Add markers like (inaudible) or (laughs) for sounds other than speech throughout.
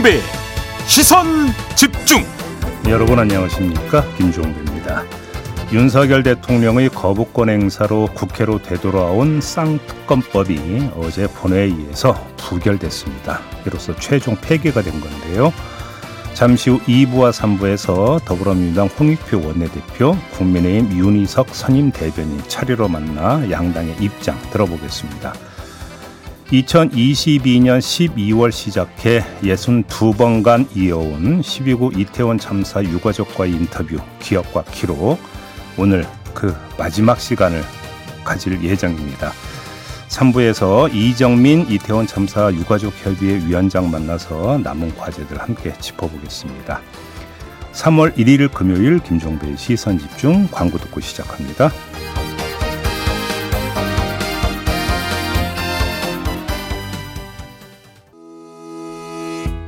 김종배 시선 집중 여러분 안녕하십니까 김종배입니다. 윤석열 대통령의 거부권 행사로 국회로 되돌아온 쌍특검법이 어제 본회의에서 부결됐습니다. 이로써 최종 폐기가 된 건데요. 잠시 후 2부와 3부에서 더불어민주당 홍익표 원내대표, 국민의힘 윤희석 선임 대변인 차례로 만나 양당의 입장 들어보겠습니다. 2022년 12월 시작해 62번간 이어온 12구 이태원 참사 유가족과의 인터뷰 기억과 기록 오늘 그 마지막 시간을 가질 예정입니다. 3부에서 이정민 이태원 참사 유가족 협의회 위원장 만나서 남은 과제들 함께 짚어보겠습니다. 3월 1일 금요일 김종배의 시선 집중 광고 듣고 시작합니다.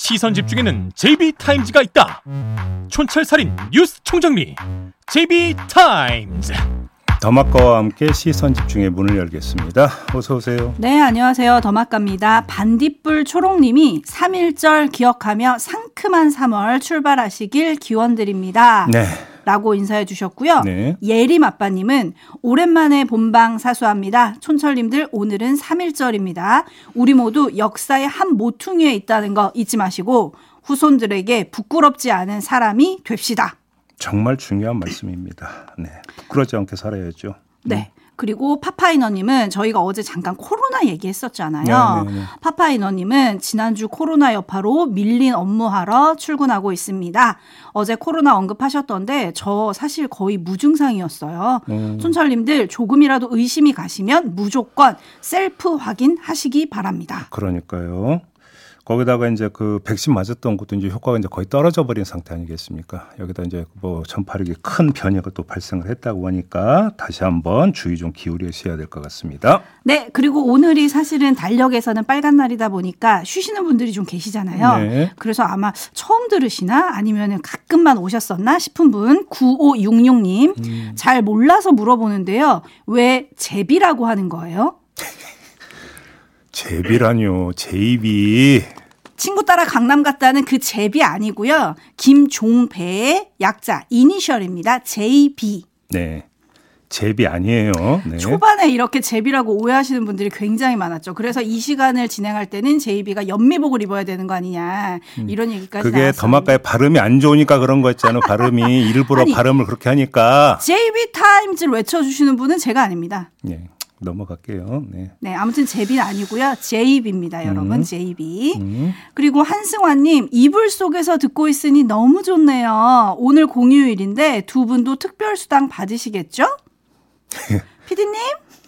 시선 집중에는 JB타임즈가 있다 촌철살인 뉴스 총정리 JB타임즈 더마카와 함께 시선 집중의 문을 열겠습니다. 어서 오세요. 네, 안녕하세요. 더마카입니다. 반딧불 초롱님이 3.1절 기억하며 상큼한 3월 출발하시길 기원드립니다. 네. 라고 인사해 주셨고요. 네. 예림 아빠님은 오랜만에 본방 사수합니다. 촌철님들 오늘은 3.1절입니다. 우리 모두 역사의 한 모퉁이에 있다는 거 잊지 마시고 후손들에게 부끄럽지 않은 사람이 됩시다. 정말 중요한 말씀입니다. 네. 부끄러지 않게 살아야죠. 네. 그리고 파파이너님은 저희가 어제 잠깐 코로나 얘기했었잖아요. 네, 네, 네. 파파이너님은 지난주 코로나 여파로 밀린 업무하러 출근하고 있습니다. 어제 코로나 언급하셨던데 저 사실 거의 무증상이었어요. 음. 촌철님들 조금이라도 의심이 가시면 무조건 셀프 확인하시기 바랍니다. 그러니까요. 거기다가 이제 그 백신 맞았던 것도 이제 효과가 이제 거의 떨어져 버린 상태 아니겠습니까? 여기다 이제 뭐 전파력이 큰 변이가 또 발생을 했다고 하니까 다시 한번 주의 좀 기울이셔야 될 것 같습니다. 네, 그리고 오늘이 사실은 달력에서는 빨간 날이다 보니까 쉬시는 분들이 좀 계시잖아요. 네. 그래서 아마 처음 들으시나 아니면은 가끔만 오셨었나 싶은 분 9566님 음. 잘 몰라서 물어보는데요. 왜 제비라고 하는 거예요? 제비라뇨, 제입이. 친구 따라 강남 갔다는 그 제비 아니고요. 김종배의 약자 이니셜입니다. JB. 네. 제비 아니에요. 네. 초반에 이렇게 제비라고 오해하시는 분들이 굉장히 많았죠. 그래서 이 시간을 진행할 때는 제이비가 연미복을 입어야 되는 거 아니냐 이런 얘기까지 음. 그게 나왔었는데. 더마카의 발음이 안 좋으니까 그런 거였잖아요. 발음이 (laughs) 일부러 아니. 발음을 그렇게 하니까. JB 타임즈를 외쳐주시는 분은 제가 아닙니다. 네. 넘어갈게요. 네. 네, 아무튼 제비는 아니고요. 제이비입니다, 여러분. 음. 제이비. 음. 그리고 한승환님, 이불 속에서 듣고 있으니 너무 좋네요. 오늘 공휴일인데 두 분도 특별 수당 받으시겠죠? (laughs) 피디님?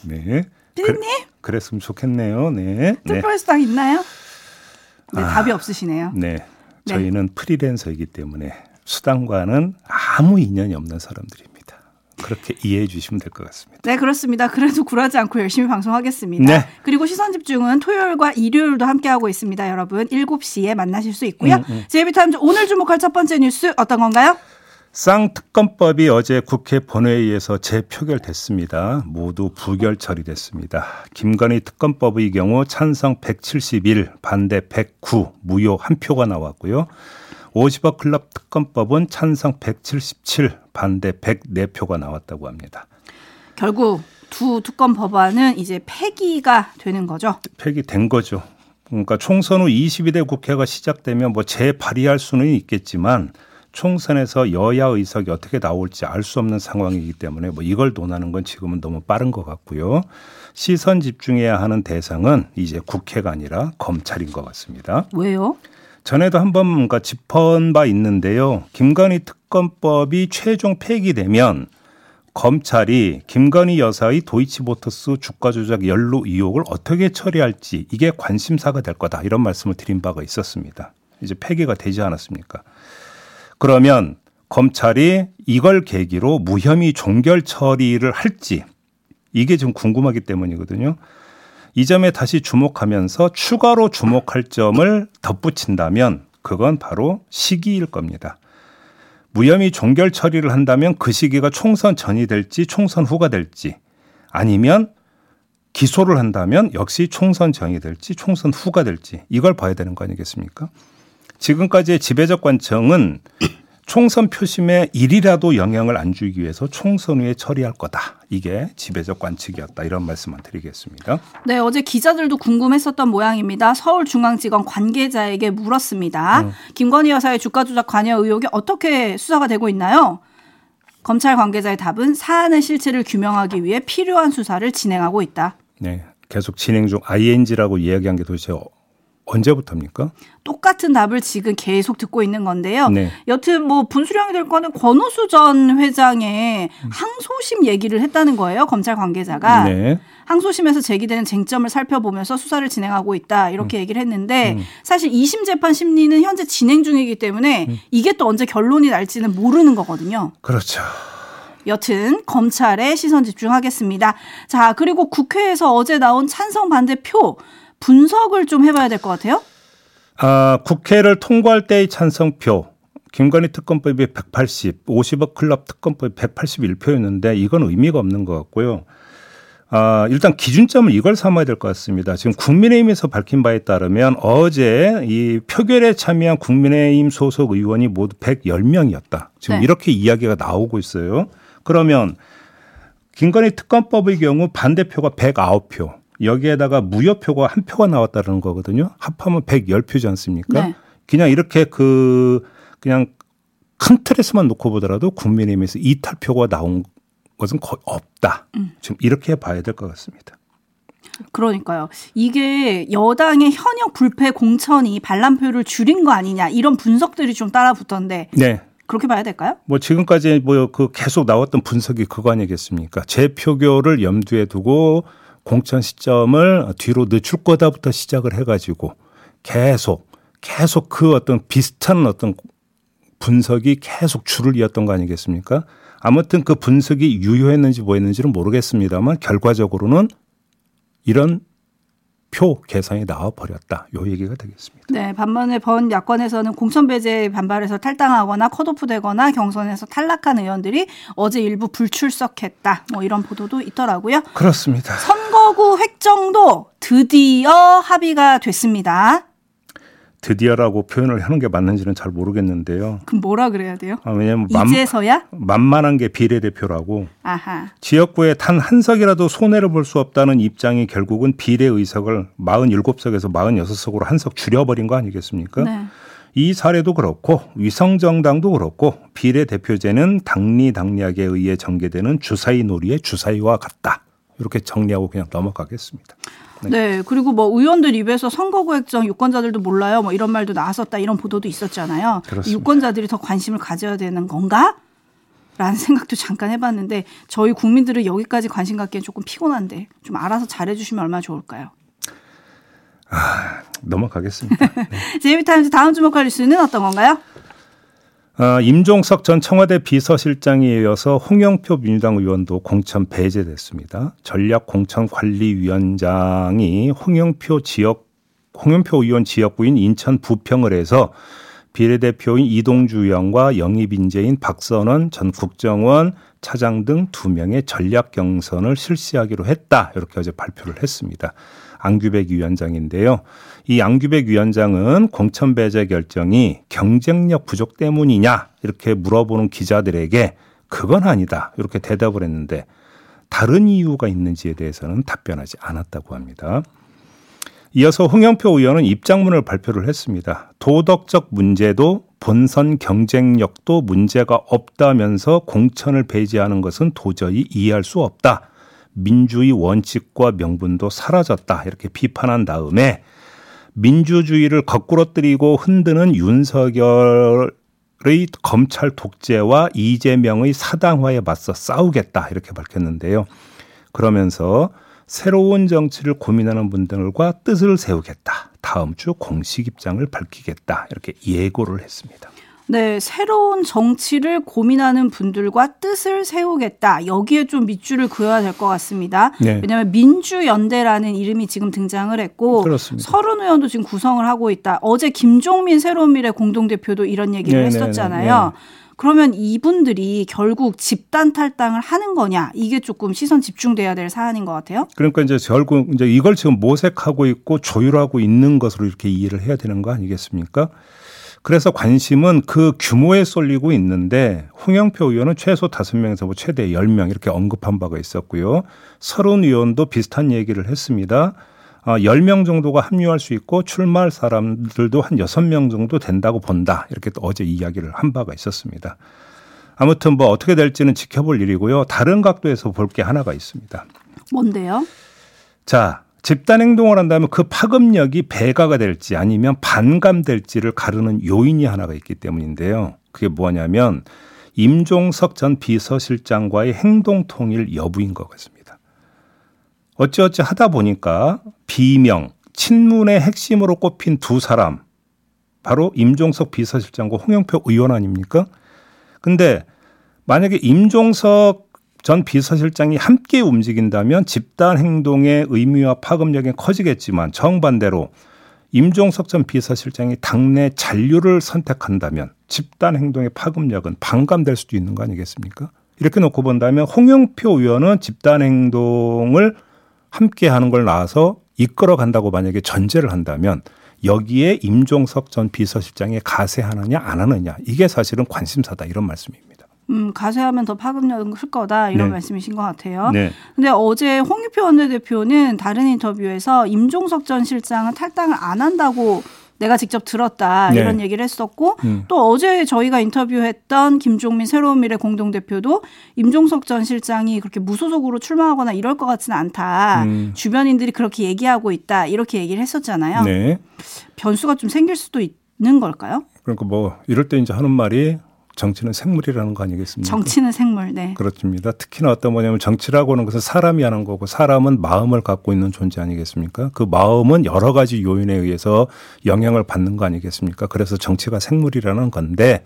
네. 피디님? 그랬으면 좋겠네요. 네. 네. 특별 수당 있나요? 네, 아. 답이 없으시네요. 네. 저희는 프리랜서이기 때문에 수당과는 아무 인연이 없는 사람들입니다. 그렇게 이해해 주시면 될 것 같습니다. 네, 그렇습니다. 그래도 굴하지 않고 열심히 방송하겠습니다. 네. 그리고 시선 집중은 토요일과 일요일도 함께하고 있습니다. 여러분, 7시에 만나실 수 있고요. 음, 음. 제이비타임즈 오늘 주목할 첫 번째 뉴스 어떤 건가요? 쌍특검법이 어제 국회 본회의에서 재표결됐습니다. 모두 부결 처리됐습니다. 김건희 특검법의 경우 찬성 171, 반대 109, 무효 한 표가 나왔고요. 50억 클럽 특검법은 찬성 177, 반대 104표가 나왔다고 합니다. 결국 두 특검 법안은 이제 폐기가 되는 거죠. 폐기된 거죠. 그러니까 총선 후 22대 국회가 시작되면 뭐 재발의할 수는 있겠지만 총선에서 여야 의석이 어떻게 나올지 알 수 없는 상황이기 때문에 뭐 이걸 논하는 건 지금은 너무 빠른 것 같고요. 시선 집중해야 하는 대상은 이제 국회가 아니라 검찰인 것 같습니다. 왜요? 전에도 한번 뭔가 짚은 바 있는데요. 김건희 특검법이 최종 폐기되면 검찰이 김건희 여사의 도이치모터스 주가 조작 연루 의혹을 어떻게 처리할지 이게 관심사가 될 거다 이런 말씀을 드린 바가 있었습니다. 이제 폐기가 되지 않았습니까? 그러면 검찰이 이걸 계기로 무혐의 종결 처리를 할지 이게 좀 궁금하기 때문이거든요. 이 점에 다시 주목하면서 추가로 주목할 점을 덧붙인다면 그건 바로 시기일 겁니다. 무혐의 종결 처리를 한다면 그 시기가 총선 전이 될지 총선 후가 될지 아니면 기소를 한다면 역시 총선 전이 될지 총선 후가 될지 이걸 봐야 되는 거 아니겠습니까? 지금까지의 지배적 관청은 총선 표심에 일이라도 영향을 안 주기 위해서 총선 후에 처리할 거다. 이게 지배적 관측이었다. 이런 말씀만 드리겠습니다. 네, 어제 기자들도 궁금했었던 모양입니다. 서울중앙지검 관계자에게 물었습니다. 음. 김건희 여사의 주가 조작 관여 의혹이 어떻게 수사가 되고 있나요? 검찰 관계자의 답은 사안의 실체를 규명하기 위해 필요한 수사를 진행하고 있다. 네, 계속 진행 중 ING라고 이야기한 게 도대체 언제부터입니까? 똑같은 답을 지금 계속 듣고 있는 건데요. 네. 여튼 뭐 분수령이 될 거는 권오수 전 회장의 항소심 얘기를 했다는 거예요. 검찰 관계자가. 네. 항소심에서 제기되는 쟁점을 살펴보면서 수사를 진행하고 있다. 이렇게 음. 얘기를 했는데 음. 사실 2심 재판 심리는 현재 진행 중이기 때문에 음. 이게 또 언제 결론이 날지는 모르는 거거든요. 그렇죠. 여튼 검찰에 시선 집중하겠습니다. 자, 그리고 국회에서 어제 나온 찬성 반대표 분석을 좀 해봐야 될 것 같아요. 아, 국회를 통과할 때의 찬성표 김건희 특검법이 180, 50억 클럽 특검법이 181표였는데 이건 의미가 없는 것 같고요. 아, 일단 기준점을 이걸 삼아야 될 것 같습니다. 지금 국민의힘에서 밝힌 바에 따르면 어제 이 표결에 참여한 국민의힘 소속 의원이 모두 110명이었다. 지금 네. 이렇게 이야기가 나오고 있어요. 그러면 김건희 특검법의 경우 반대표가 109표, 여기에다가 무효표가 한 표가 나왔다는 거거든요. 합하면 110표지 않습니까? 네. 그냥 이렇게 그 그냥 큰 틀에서만 놓고 보더라도 국민의힘에서 이탈표가 나온 것은 거의 없다. 음. 지금 이렇게 봐야 될 것 같습니다. 그러니까요. 이게 여당의 현역 불패 공천이 반란표를 줄인 거 아니냐 이런 분석들이 좀 따라붙던데. 네. 그렇게 봐야 될까요? 뭐 지금까지 뭐 그 계속 나왔던 분석이 그거 아니겠습니까? 재표결을 염두에 두고 공천 시점을 뒤로 늦출 거다부터 시작을 해가지고 계속 계속 그 어떤 비슷한 어떤 분석이 계속 줄을 이었던 거 아니겠습니까? 아무튼 그 분석이 유효했는지 뭐했는지는 모르겠습니다만 결과적으로는 이런 표 계산이 나와 버렸다. 요 얘기가 되겠습니다. 네, 반면에 번 야권에서는 공천 배제 반발해서 탈당하거나 컷오프되거나 경선에서 탈락한 의원들이 어제 일부 불출석했다. 뭐 이런 보도도 있더라고요. 그렇습니다. 선거구 획정도 드디어 합의가 됐습니다. 드디어라고 표현을 하는 게 맞는지는 잘 모르겠는데요. 그럼 뭐라 그래야 돼요? 아, 왜냐면 이제서야 만, 만한 게 비례대표라고. 아하. 지역구에 단 한 석이라도 손해를 볼 수 없다는 입장이 결국은 비례 의석을 47석에서 46석으로 한 석 줄여버린 거 아니겠습니까? 네. 이 사례도 그렇고 위성정당도 그렇고 비례대표제는 당리 당략에 의해 전개되는 주사위 놀이의 주사위와 같다. 이렇게 정리하고 그냥 넘어가겠습니다. 네. 네. 그리고 뭐 의원들 입에서 선거구획정 유권자들도 몰라요. 뭐 이런 말도 나왔었다. 이런 보도도 있었잖아요. 그렇습니다. 유권자들이 더 관심을 가져야 되는 건가? 라는 생각도 잠깐 해봤는데 저희 국민들은 여기까지 관심 갖기엔 조금 피곤한데 좀 알아서 잘해주시면 얼마나 좋을까요? 아, 넘어가겠습니다. (laughs) 네. 제이비타임즈 다음 주목할 뉴스는 어떤 건가요? 어, 임종석 전 청와대 비서실장에 이어서 홍영표 민주당 의원도 공천 배제됐습니다. 전략공천관리위원장이 홍영표 지역 홍영표 의원 지역구인 인천 부평을 해서 비례대표인 이동주 의원과 영입 인재인 박선원 전 국정원 차장 등 두 명의 전략 경선을 실시하기로 했다. 이렇게 어제 발표를 했습니다. 안규백 위원장인데요. 이 안규백 위원장은 공천 배제 결정이 경쟁력 부족 때문이냐 이렇게 물어보는 기자들에게 그건 아니다 이렇게 대답을 했는데 다른 이유가 있는지에 대해서는 답변하지 않았다고 합니다. 이어서 홍영표 의원은 입장문을 발표를 했습니다. 도덕적 문제도 본선 경쟁력도 문제가 없다면서 공천을 배제하는 것은 도저히 이해할 수 없다. 민주의 원칙과 명분도 사라졌다. 이렇게 비판한 다음에 민주주의를 거꾸러뜨리고 흔드는 윤석열의 검찰 독재와 이재명의 사당화에 맞서 싸우겠다. 이렇게 밝혔는데요. 그러면서 새로운 정치를 고민하는 분들과 뜻을 세우겠다. 다음 주 공식 입장을 밝히겠다. 이렇게 예고를 했습니다. 네, 새로운 정치를 고민하는 분들과 뜻을 세우겠다. 여기에 좀 밑줄을 그어야 될 것 같습니다. 네. 왜냐하면 민주연대라는 이름이 지금 등장을 했고 그렇습니다. 서른 의원도 지금 구성을 하고 있다. 어제 김종민 새로운 미래 공동대표도 이런 얘기를 네네네. 네, 했었잖아요. 네. 그러면 이분들이 결국 집단 탈당을 하는 거냐 이게 조금 시선 집중돼야 될 사안인 것 같아요. 그러니까 이제 결국 이제 이걸 지금 모색하고 있고 조율하고 있는 것으로 이렇게 이해를 해야 되는 거 아니겠습니까? 그래서 관심은 그 규모에 쏠리고 있는데 홍영표 의원은 최소 다섯 명에서 뭐 최대 열명 이렇게 언급한 바가 있었고요. 서른 의원도 비슷한 얘기를 했습니다. 어, 10명 정도가 합류할 수 있고 출마할 사람들도 한 6명 정도 된다고 본다. 이렇게 또 어제 이야기를 한 바가 있었습니다. 아무튼 뭐 어떻게 될지는 지켜볼 일이고요. 다른 각도에서 볼 게 하나가 있습니다. 뭔데요? 자, 집단 행동을 한다면 그 파급력이 배가가 될지 아니면 반감될지를 가르는 요인이 하나가 있기 때문인데요. 그게 뭐냐면 임종석 전 비서실장과의 행동 통일 여부인 것 같습니다. 어찌어찌 하다 보니까 비명, 친문의 핵심으로 꼽힌 두 사람, 바로 임종석 비서실장과 홍영표 의원 아닙니까? 근데 만약에 임종석 전 비서실장이 함께 움직인다면 집단 행동의 의미와 파급력이 커지겠지만 정반대로 임종석 전 비서실장이 당내 잔류를 선택한다면 집단 행동의 파급력은 반감될 수도 있는 거 아니겠습니까? 이렇게 놓고 본다면 홍영표 의원은 집단 행동을 함께 하는 걸 나와서 이끌어 간다고 만약에 전제를 한다면 여기에 임종석 전 비서실장이 가세하느냐 안 하느냐 이게 사실은 관심사다 이런 말씀입니다. 음, 가세하면 더 파급력은 클 거다 이런 네. 말씀이신 것 같아요. 네. 근데 어제 홍유표 원내대표는 다른 인터뷰에서 임종석 전 실장은 탈당을 안 한다고 내가 직접 들었다 네. 이런 얘기를 했었고 음. 또 어제 저희가 인터뷰했던 김종민 새로운 미래 공동 대표도 임종석 전 실장이 그렇게 무소속으로 출마하거나 이럴 것 같지는 않다. 음. 주변인들이 그렇게 얘기하고 있다 이렇게 얘기를 했었잖아요. 네. 변수가 좀 생길 수도 있는 걸까요? 그러니까 뭐 이럴 때 이제 하는 말이 정치는 생물이라는 거 아니겠습니까? 정치는 생물, 네. 그렇습니다. 특히나 어떤 뭐냐면 정치라고 하는 것은 사람이 하는 거고 사람은 마음을 갖고 있는 존재 아니겠습니까? 그 마음은 여러 가지 요인에 의해서 영향을 받는 거 아니겠습니까? 그래서 정치가 생물이라는 건데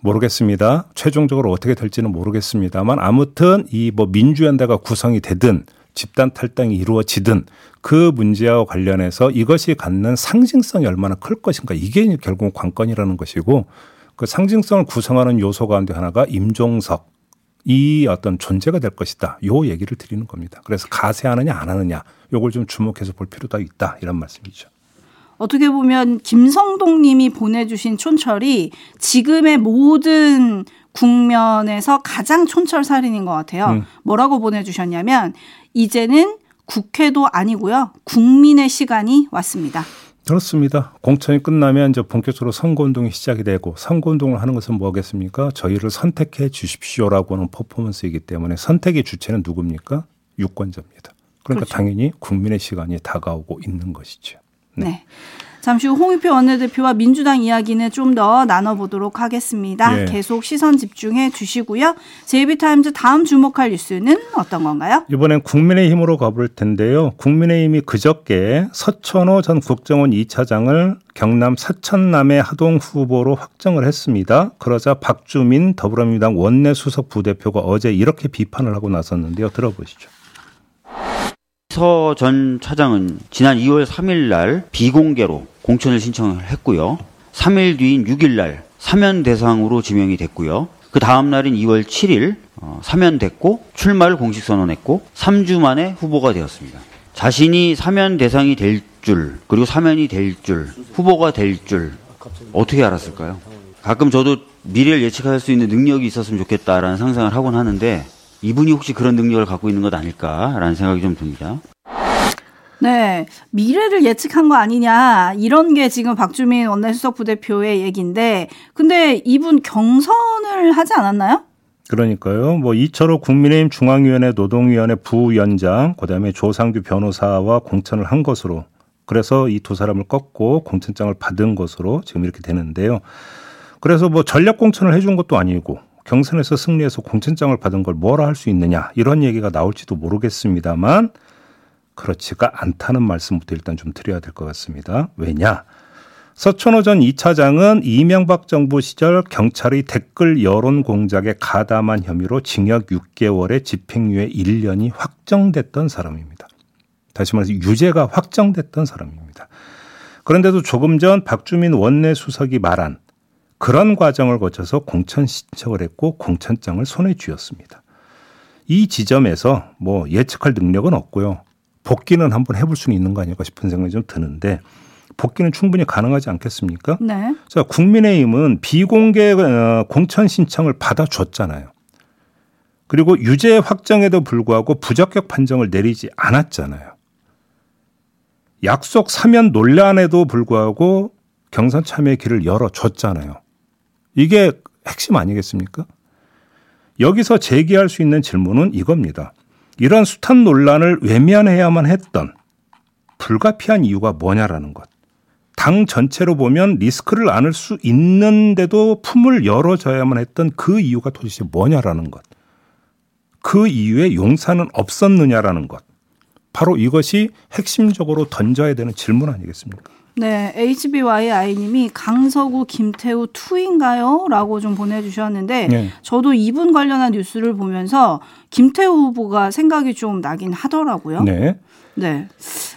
모르겠습니다. 최종적으로 어떻게 될지는 모르겠습니다만 아무튼 이 뭐 민주연대가 구성이 되든 집단 탈당이 이루어지든 그 문제와 관련해서 이것이 갖는 상징성이 얼마나 클 것인가 이게 결국 관건이라는 것이고 그 상징성을 구성하는 요소 가운데 하나가 임종석 이 어떤 존재가 될 것이다. 요 얘기를 드리는 겁니다. 그래서 가세하느냐 안 하느냐 요걸 좀 주목해서 볼 필요가 있다. 이런 말씀이죠. 어떻게 보면 김성동 님이 보내주신 촌철이 지금의 모든 국면에서 가장 촌철 살인인 것 같아요. 음. 뭐라고 보내주셨냐면 이제는 국회도 아니고요. 국민의 시간이 왔습니다. 그렇습니다. 공천이 끝나면 이제 본격적으로 선거운동이 시작이 되고 선거운동을 하는 것은 뭐겠습니까? 저희를 선택해 주십시오라고 하는 퍼포먼스이기 때문에 선택의 주체는 누굽니까? 유권자입니다. 그러니까 그렇죠. 당연히 국민의 시간이 다가오고 있는 것이죠. 네. 네. 잠시 후 홍익표 원내대표와 민주당 이야기는 좀 더 나눠보도록 하겠습니다. 예. 계속 시선 집중해 주시고요. 제이비타임즈 다음 주목할 뉴스는 어떤 건가요? 이번엔 국민의힘으로 가볼 텐데요. 국민의힘이 그저께 서천호 전 국정원 2차장을 경남 사천남의 하동 후보로 확정을 했습니다. 그러자 박주민 더불어민주당 원내 수석 부대표가 어제 이렇게 비판을 하고 나섰는데요. 들어보시죠. 서전 차장은 지난 2월 3일 날 비공개로 공천을 신청을 했고요. 3일 뒤인 6일 날 사면 대상으로 지명이 됐고요. 그 다음 날인 2월 7일 어, 사면됐고 출마를 공식 선언했고 3주 만에 후보가 되었습니다. 자신이 사면 대상이 될 줄, 그리고 사면이 될 줄, 후보가 될 줄 어떻게 알았을까요? 가끔 저도 미래를 예측할 수 있는 능력이 있었으면 좋겠다라는 상상을 하곤 하는데 이분이 혹시 그런 능력을 갖고 있는 것 아닐까라는 생각이 좀 듭니다. 네. 미래를 예측한 거 아니냐. 이런 게 지금 박주민 원내수석 부대표의 얘기인데, 근데 이분 경선을 하지 않았나요? 그러니까요. 뭐 이철호 국민의힘 중앙위원회 노동위원회 부위원장, 그다음에 조상규 변호사와 공천을 한 것으로 그래서 이 두 사람을 꺾고 공천장을 받은 것으로 지금 이렇게 되는데요. 그래서 뭐 전략 공천을 해준 것도 아니고 경선에서 승리해서 공천장을 받은 걸 뭐라 할 수 있느냐 이런 얘기가 나올지도 모르겠습니다만 그렇지가 않다는 말씀부터 일단 좀 드려야 될 것 같습니다. 왜냐? 서천호 전 2차장은 이명박 정부 시절 경찰의 댓글 여론 공작에 가담한 혐의로 징역 6개월에 집행유예 1년이 확정됐던 사람입니다. 다시 말해서 유죄가 확정됐던 사람입니다. 그런데도 조금 전 박주민 원내 수석이 말한 그런 과정을 거쳐서 공천 신청을 했고 공천장을 손에 쥐었습니다. 이 지점에서 뭐 예측할 능력은 없고요. 복귀는 한번 해볼 수는 있는 거 아닐까 싶은 생각이 좀 드는데 복귀는 충분히 가능하지 않겠습니까? 네. 자, 국민의힘은 비공개 어, 공천 신청을 받아줬잖아요. 그리고 유죄 확정에도 불구하고 부적격 판정을 내리지 않았잖아요. 약속 사면 논란에도 불구하고 경선 참여 길을 열어줬잖아요. 이게 핵심 아니겠습니까? 여기서 제기할 수 있는 질문은 이겁니다. 이런 숱한 논란을 외면해야만 했던 불가피한 이유가 뭐냐라는 것. 당 전체로 보면 리스크를 안을 수 있는데도 품을 열어줘야만 했던 그 이유가 도대체 뭐냐라는 것. 그 이유에 용사는 없었느냐라는 것. 바로 이것이 핵심적으로 던져야 되는 질문 아니겠습니까? 네, HBYI님이 강서구 김태우 투인가요? 라고 좀 보내주셨는데, 네. 저도 이분 관련한 뉴스를 보면서 김태우 후보가 생각이 좀 나긴 하더라고요. 네. 네.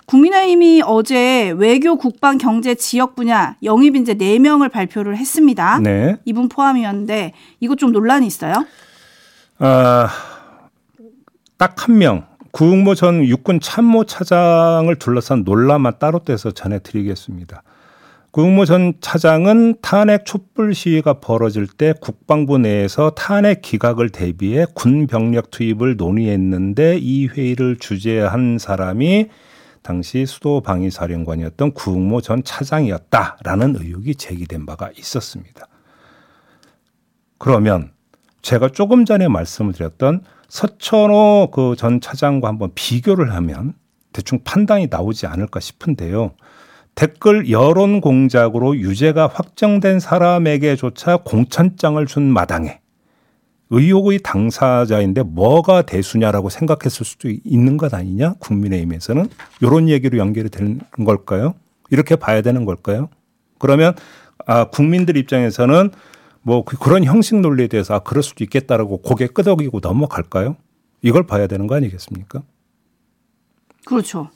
국민의힘이 어제 외교, 국방, 경제, 지역 분야 영입 인재 4명을 발표를 했습니다. 네. 이분 포함이었는데, 이거 좀 논란이 있어요? 아, 딱 한 명. 구흥모 전 육군 참모 차장을 둘러싼 논란만 따로 떼서 전해드리겠습니다. 구흥모 전 차장은 탄핵 촛불 시위가 벌어질 때 국방부 내에서 탄핵 기각을 대비해 군 병력 투입을 논의했는데 이 회의를 주재한 사람이 당시 수도 방위사령관이었던 구흥모 전 차장이었다라는 의혹이 제기된 바가 있었습니다. 그러면 제가 조금 전에 말씀을 드렸던 서천호 그 전 차장과 한번 비교를 하면 대충 판단이 나오지 않을까 싶은데요. 댓글 여론 공작으로 유죄가 확정된 사람에게조차 공천장을 준 마당에 의혹의 당사자인데 뭐가 대수냐라고 생각했을 수도 있는 것 아니냐? 국민의힘에서는 이런 얘기로 연결이 되는 걸까요? 이렇게 봐야 되는 걸까요? 그러면 아 국민들 입장에서는 뭐 그- 그런 형식 논리에 대해서 아 그럴 수도 있겠다라고 고개 끄덕이고 넘어갈까요? 이걸 봐야 되는 거 아니겠습니까? 그렇죠.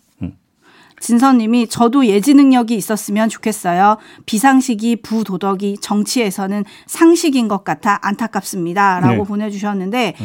진선님이 저도 예지 능력이 있었으면 좋겠어요. 비상식이 부도덕이 정치에서는 상식인 것 같아 안타깝습니다.라고 네. 보내주셨는데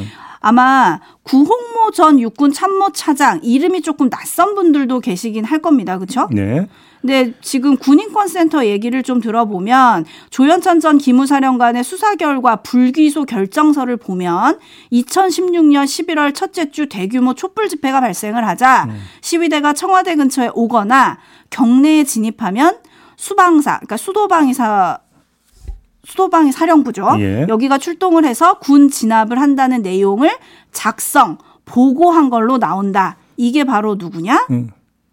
아마 구홍 모전 육군 참모 차장 이름이 조금 낯선 분들도 계시긴 할 겁니다. 그렇죠? 네. 근데 지금 군인권센터 얘기를 좀 들어보면 조현천 전 기무사령관의 수사 결과 불기소 결정서를 보면 2016년 11월 첫째 주 대규모 촛불 집회가 발생을 하자 시위대가 청와대 근처에 오거나 경내에 진입하면 수방사, 그러니까 수도방위사 수도방위 사령부죠. 예. 여기가 출동을 해서 군 진압을 한다는 내용을 작성, 보고한 걸로 나온다. 이게 바로 누구냐? 음.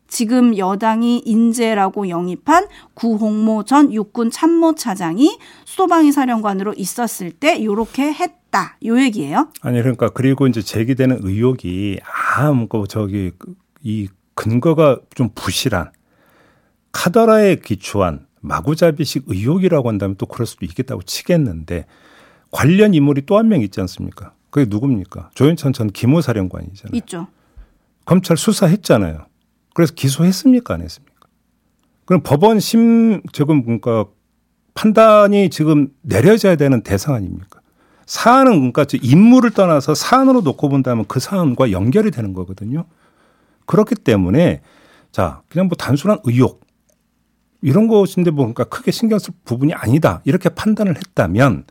지금 여당이 인재라고 영입한 구홍모 전 육군 참모 차장이 수도방위 사령관으로 있었을 때 요렇게 했다. 요 얘기예요. 아니 그러니까 그리고 이제 제기되는 의혹이 아뭐 저기 그- 이 근거가 좀 부실한 카더라에 기초한 마구잡이식 의혹이라고 한다면 또 그럴 수도 있겠다고 치겠는데 관련 인물이 또 한 명 있지 않습니까? 그게 누굽니까? 조현천 전 기무사령관이잖아요. 있죠. 검찰 수사했잖아요. 그래서 기소했습니까? 안 했습니까? 그럼 법원 심, 지금 그러니까 판단이 지금 내려져야 되는 대상 아닙니까? 사안은 그러니까 저 인물을 떠나서 사안으로 놓고 본다면 그 사안과 연결이 되는 거거든요. 그렇기 때문에 자, 그냥 뭐 단순한 의혹 이런 것인데 뭐 그러니까 크게 신경 쓸 부분이 아니다. 이렇게 판단을 했다면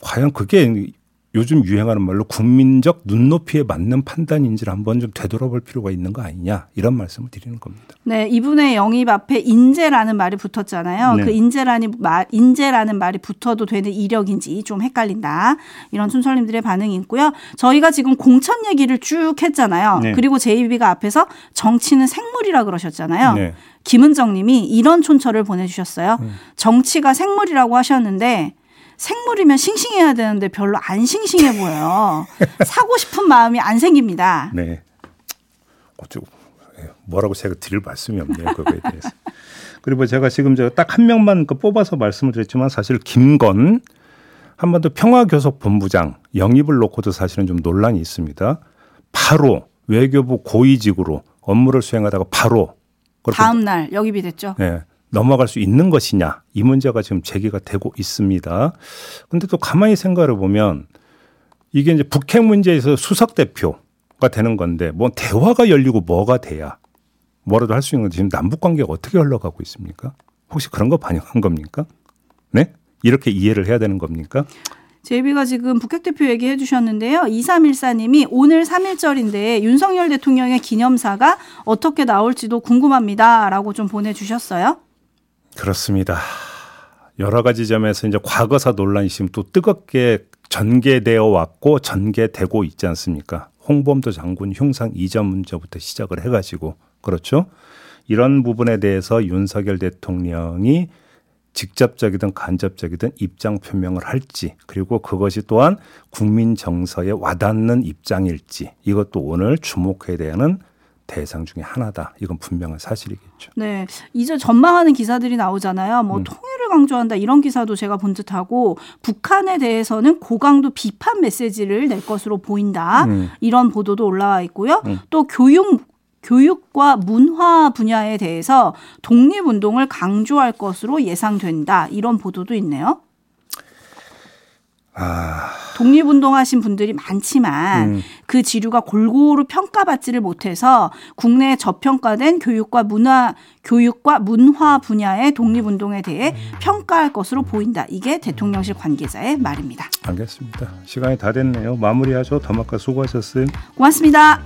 과연 그게 요즘 유행하는 말로 국민적 눈높이에 맞는 판단인지를 한번 좀 되돌아볼 필요가 있는 거 아니냐 이런 말씀을 드리는 겁니다. 네, 이분의 영입 앞에 인재라는 말이 붙었잖아요. 네. 그 인재라는 말, 인재라는 말이 붙어도 되는 이력인지 좀 헷갈린다. 이런 춘철님들의 반응이 있고요. 저희가 지금 공천 얘기를 쭉 했잖아요. 네. 그리고 제이비가 앞에서 정치는 생물이라 그러셨잖아요. 네. 김은정 님이 이런 촌철을 보내주셨어요. 정치가 생물이라고 하셨는데 생물이면 싱싱해야 되는데 별로 안 싱싱해 보여요. (laughs) 사고 싶은 마음이 안 생깁니다. 네. 어쩌고 예, 뭐라고 제가 드릴 말씀이 없네요. 그거에 대해서. 그리고 제가 지금 딱한 명만 그 뽑아서 말씀을 드렸지만 사실 김건 한반도 평화교섭본부장 영입을 놓고도 사실은 좀 논란이 있습니다. 바로 외교부 고위직으로 업무를 수행하다가 바로 다음 날 영입이 됐죠. 네, 넘어갈 수 있는 것이냐 이 문제가 지금 제기가 되고 있습니다. 근데 또 가만히 생각을 보면 이게 이제 북핵 문제에서 수석 대표가 되는 건데 뭐 대화가 열리고 뭐가 돼야 뭐라도 할 수 있는 건데 지금 남북 관계가 어떻게 흘러가고 있습니까? 혹시 그런 거 반영한 겁니까? 네? 이렇게 이해를 해야 되는 겁니까? 제비가 지금 북핵 대표 얘기해 주셨는데요. 2314님이 오늘 3일절인데 윤석열 대통령의 기념사가 어떻게 나올지도 궁금합니다. 라고 좀 보내주셨어요. 그렇습니다. 여러 가지 점에서 이제 과거사 논란이 지금 또 뜨겁게 전개되어 왔고 전개되고 있지 않습니까? 홍범도 장군 흉상 이전 문제부터 시작을 해가지고 그렇죠. 이런 부분에 대해서 윤석열 대통령이 직접적이든 간접적이든 입장 표명을 할지 그리고 그것이 또한 국민 정서에 와닿는 입장일지 이것도 오늘 주목해야 되는 대상 중의 하나다. 이건 분명한 사실이겠죠. 네. 이제 전망하는 기사들이 나오잖아요. 뭐 음. 통일을 강조한다 이런 기사도 제가 본 듯하고 북한에 대해서는 고강도 비판 메시지를 낼 것으로 보인다. 음. 이런 보도도 올라와 있고요. 음. 또 교육 교육과 문화 분야에 대해서 독립운동을 강조할 것으로 예상된다. 이런 보도도 있네요. 아... 독립운동하신 분들이 많지만 음. 그 지류가 골고루 평가받지를 못해서 국내에 저평가된 교육과 문화 교육과 문화 분야의 독립운동에 대해 평가할 것으로 보인다. 이게 대통령실 관계자의 말입니다. 알겠습니다. 시간이 다 됐네요. 마무리하죠. 더마카 수고하셨어요. 고맙습니다.